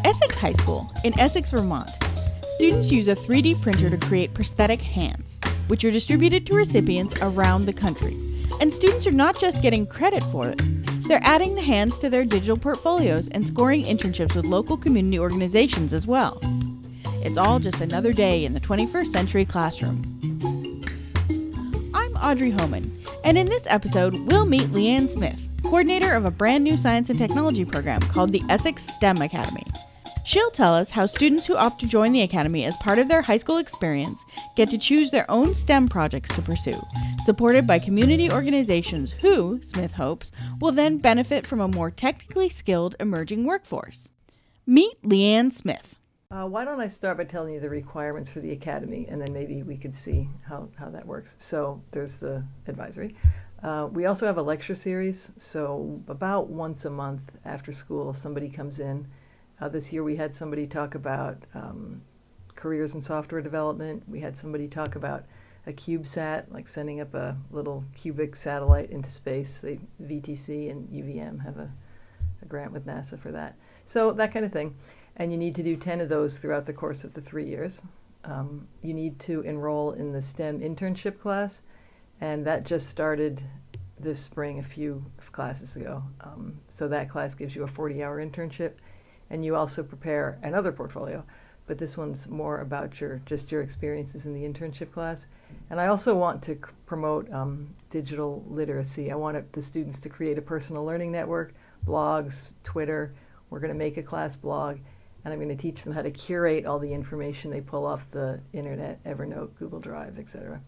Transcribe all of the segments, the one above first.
At Essex High School, in Essex, Vermont, students use a 3D printer to create prosthetic hands, which are distributed to recipients around the country. And students are not just getting credit for it, they're adding the hands to their digital portfolios and scoring internships with local community organizations as well. It's all just another day in the 21st century classroom. I'm Audrey Homan, and in this episode, we'll meet Lea Ann Smith, coordinator of a brand new science and technology program called the Essex STEM Academy. She'll tell us how students who opt to join the Academy as part of their high school experience get to choose their own STEM projects to pursue, supported by community organizations who, Smith hopes, will then benefit from a more technically skilled emerging workforce. Meet Lea Ann Smith. Uh, why don't I start by telling you the requirements for the academy, and then maybe we could see how, how that works. So there's the advisory. Uh, we also have a lecture series. So about once a month after school, somebody comes in. Uh, this year we had somebody talk about um, careers in software development. We had somebody talk about a CubeSat, like sending up a little cubic satellite into space. They, VTC and UVM have a, a grant with NASA for that. So that kind of thing. And you need to do 10 of those throughout the course of the three years. Um, you need to enroll in the STEM internship class, and that just started this spring a few classes ago. Um, so that class gives you a 40 hour internship, and you also prepare another portfolio. But this one's more about your just your experiences in the internship class. And I also want to c- promote um, digital literacy. I want the students to create a personal learning network, blogs, Twitter. We're going to make a class blog, and I'm going to teach them how to curate all the information they pull off the internet, Evernote, Google Drive, etc.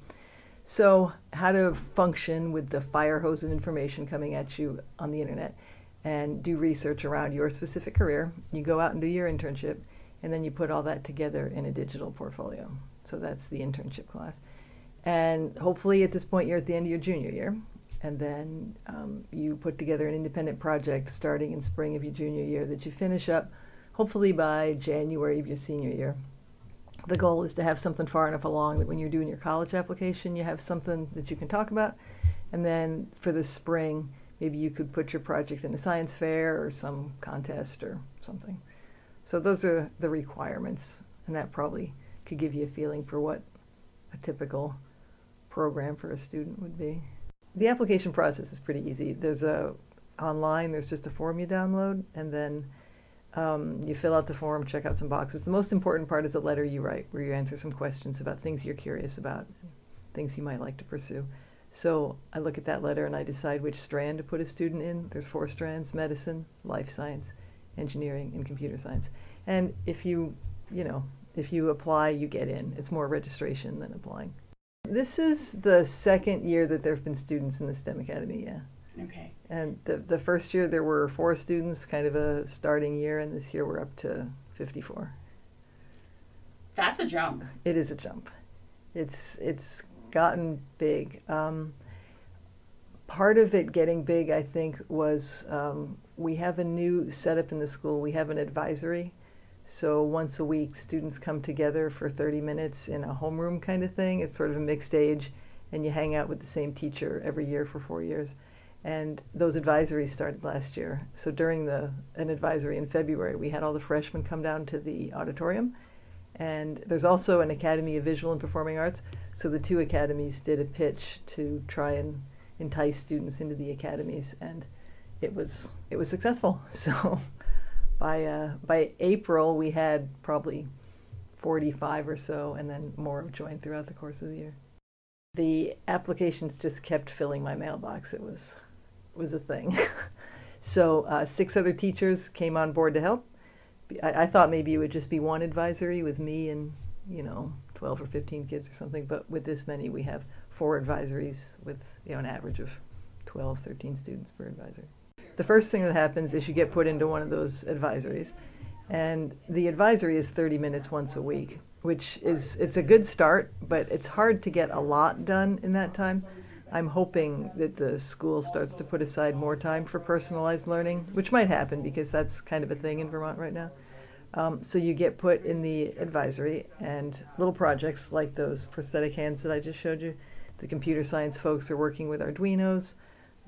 So, how to function with the fire hose of information coming at you on the internet and do research around your specific career. You go out and do your internship, and then you put all that together in a digital portfolio. So, that's the internship class. And hopefully, at this point, you're at the end of your junior year. And then um, you put together an independent project starting in spring of your junior year that you finish up hopefully by January of your senior year the goal is to have something far enough along that when you're doing your college application, you have something that you can talk about. And then for the spring, maybe you could put your project in a science fair or some contest or something. So those are the requirements, and that probably could give you a feeling for what a typical program for a student would be. The application process is pretty easy. There's a online, there's just a form you download, and then um, you fill out the form, check out some boxes. The most important part is a letter you write where you answer some questions about things you're curious about, things you might like to pursue. So I look at that letter and I decide which strand to put a student in. There's four strands medicine, life science, engineering, and computer science. And if you, you know, if you apply, you get in. It's more registration than applying. This is the second year that there have been students in the STEM Academy, yeah. Okay. And the, the first year there were four students, kind of a starting year, and this year we're up to 54. That's a jump. It is a jump. It's it's gotten big. Um, part of it getting big, I think, was um, we have a new setup in the school. We have an advisory. So once a week, students come together for 30 minutes in a homeroom kind of thing. It's sort of a mixed age, and you hang out with the same teacher every year for four years. And those advisories started last year. So during the an advisory in February, we had all the freshmen come down to the auditorium. And there's also an Academy of Visual and Performing Arts. So the two academies did a pitch to try and entice students into the academies, and it was it was successful. So by uh, by April, we had probably 45 or so, and then more have joined throughout the course of the year. The applications just kept filling my mailbox. It was was a thing. so uh, six other teachers came on board to help. I, I, thought maybe it would just be one advisory with me and you know 12 or 15 kids or something, but with this many, we have four advisories with you know an average of 12, 13 students per advisory. The first thing that happens is you get put into one of those advisories, and the advisory is 30 minutes once a week, which is it's a good start, but it's hard to get a lot done in that time. I'm hoping that the school starts to put aside more time for personalized learning, which might happen because that's kind of a thing in Vermont right now. Um, so you get put in the advisory and little projects like those prosthetic hands that I just showed you. The computer science folks are working with Arduinos.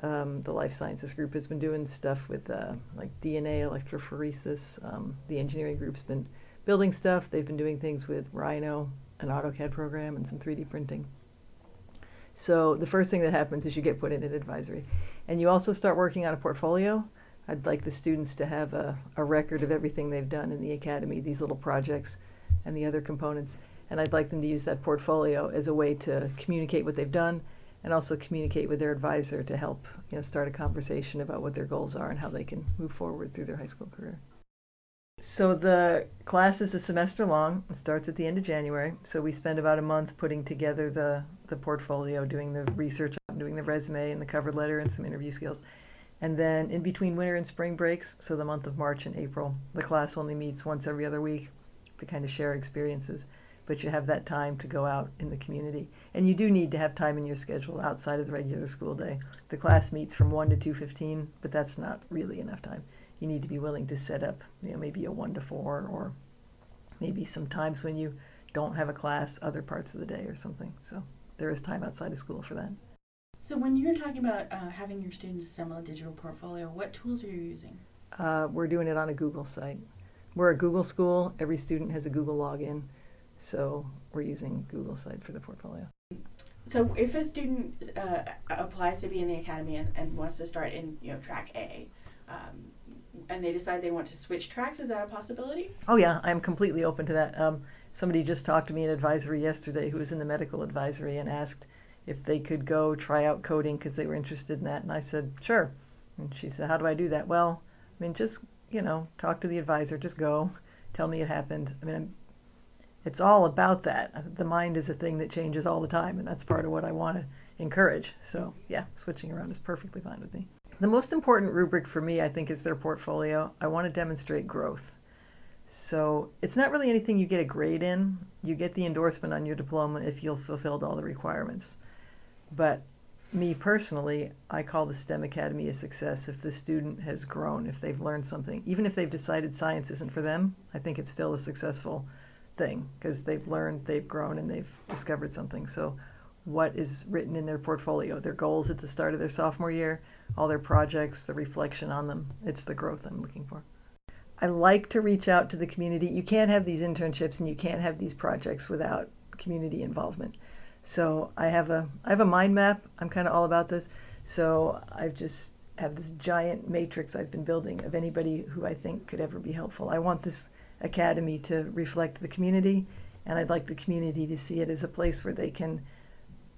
Um, the life sciences group has been doing stuff with uh, like DNA electrophoresis. Um, the engineering group's been building stuff. They've been doing things with Rhino, an AutoCAD program, and some 3D printing. So the first thing that happens is you get put in an advisory. And you also start working on a portfolio. I'd like the students to have a, a record of everything they've done in the academy, these little projects and the other components. And I'd like them to use that portfolio as a way to communicate what they've done and also communicate with their advisor to help you know, start a conversation about what their goals are and how they can move forward through their high school career. So the class is a semester long. It starts at the end of January. So we spend about a month putting together the, the portfolio, doing the research, doing the resume and the cover letter and some interview skills. And then in between winter and spring breaks, so the month of March and April, the class only meets once every other week to kind of share experiences. But you have that time to go out in the community. And you do need to have time in your schedule outside of the regular school day. The class meets from 1 to 2.15, but that's not really enough time. You need to be willing to set up, you know, maybe a 1 to 4 or maybe sometimes when you don't have a class other parts of the day or something. So there is time outside of school for that. So when you're talking about uh, having your students assemble a digital portfolio, what tools are you using? Uh, we're doing it on a Google site. We're a Google school. Every student has a Google login, so we're using Google site for the portfolio. So if a student uh, applies to be in the academy and, and, wants to start in you know track A, um, and they decide they want to switch tracks, is that a possibility? Oh yeah, I'm completely open to that. Um, somebody just talked to me in advisory yesterday who was in the medical advisory and asked if they could go try out coding because they were interested in that, and I said sure. And she said, "How do I do that?" Well, I mean, just you know, talk to the advisor, just go, tell me it happened. I mean, I'm, it's all about that. The mind is a thing that changes all the time, and that's part of what I want to encourage. So, yeah, switching around is perfectly fine with me. The most important rubric for me, I think, is their portfolio. I want to demonstrate growth. So, it's not really anything you get a grade in. You get the endorsement on your diploma if you've fulfilled all the requirements. But me personally, I call the STEM Academy a success if the student has grown, if they've learned something. Even if they've decided science isn't for them, I think it's still a successful thing because they've learned, they've grown, and they've discovered something. So, what is written in their portfolio, their goals at the start of their sophomore year, all their projects, the reflection on them, it's the growth I'm looking for. I like to reach out to the community. You can't have these internships and you can't have these projects without community involvement. So I have a I have a mind map. I'm kind of all about this. So I've just have this giant matrix I've been building of anybody who I think could ever be helpful. I want this academy to reflect the community, and I'd like the community to see it as a place where they can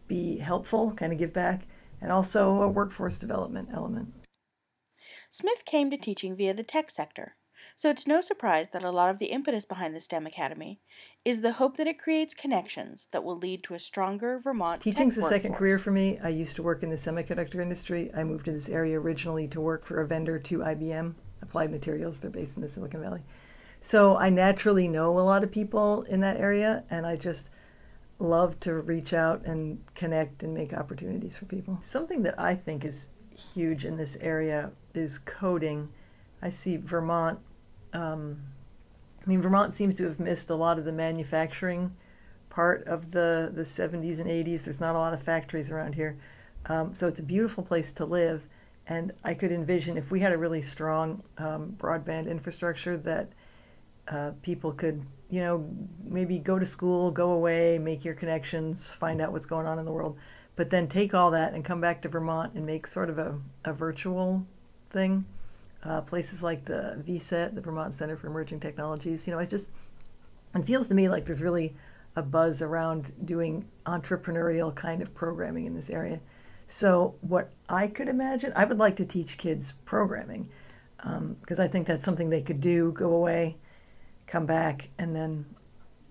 be helpful, kind of give back, and also a workforce development element. Smith came to teaching via the tech sector. So it's no surprise that a lot of the impetus behind the STEM Academy is the hope that it creates connections that will lead to a stronger Vermont. Teaching's a second career for me. I used to work in the semiconductor industry. I moved to this area originally to work for a vendor to IBM, Applied Materials. They're based in the Silicon Valley. So I naturally know a lot of people in that area, and I just love to reach out and connect and make opportunities for people. Something that I think is huge in this area is coding. I see Vermont um, I mean, Vermont seems to have missed a lot of the manufacturing part of the, the 70s and 80s. There's not a lot of factories around here. Um, so it's a beautiful place to live. And I could envision if we had a really strong um, broadband infrastructure that uh, people could, you know, maybe go to school, go away, make your connections, find out what's going on in the world, but then take all that and come back to Vermont and make sort of a, a virtual thing uh, places like the VCET, the Vermont Center for Emerging Technologies. You know, it just it feels to me like there's really a buzz around doing entrepreneurial kind of programming in this area. So what I could imagine, I would like to teach kids programming because um, I think that's something they could do, go away, come back, and then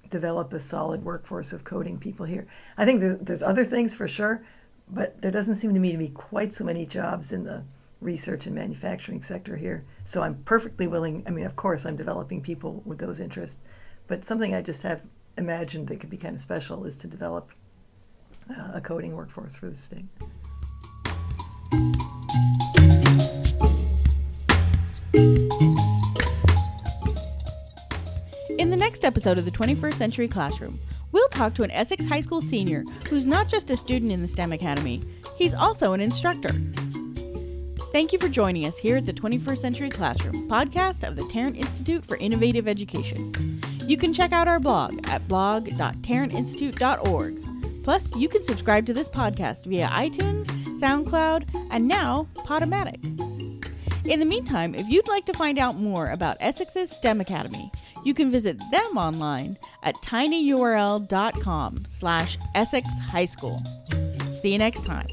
develop a solid workforce of coding people here. I think there's, other things for sure, but there doesn't seem to me to be quite so many jobs in the research and manufacturing sector here. So I'm perfectly willing, I mean, of course, I'm developing people with those interests, but something I just have imagined that could be kind of special is to develop uh, a coding workforce for the state. Next episode of the 21st Century Classroom, we'll talk to an Essex High School senior who's not just a student in the STEM Academy, he's also an instructor. Thank you for joining us here at the 21st Century Classroom, podcast of the Tarrant Institute for Innovative Education. You can check out our blog at blog.tarrantinstitute.org. Plus, you can subscribe to this podcast via iTunes, SoundCloud, and now Podomatic. In the meantime, if you'd like to find out more about Essex's STEM Academy, you can visit them online at tinyurl.com slash Essex High School. See you next time.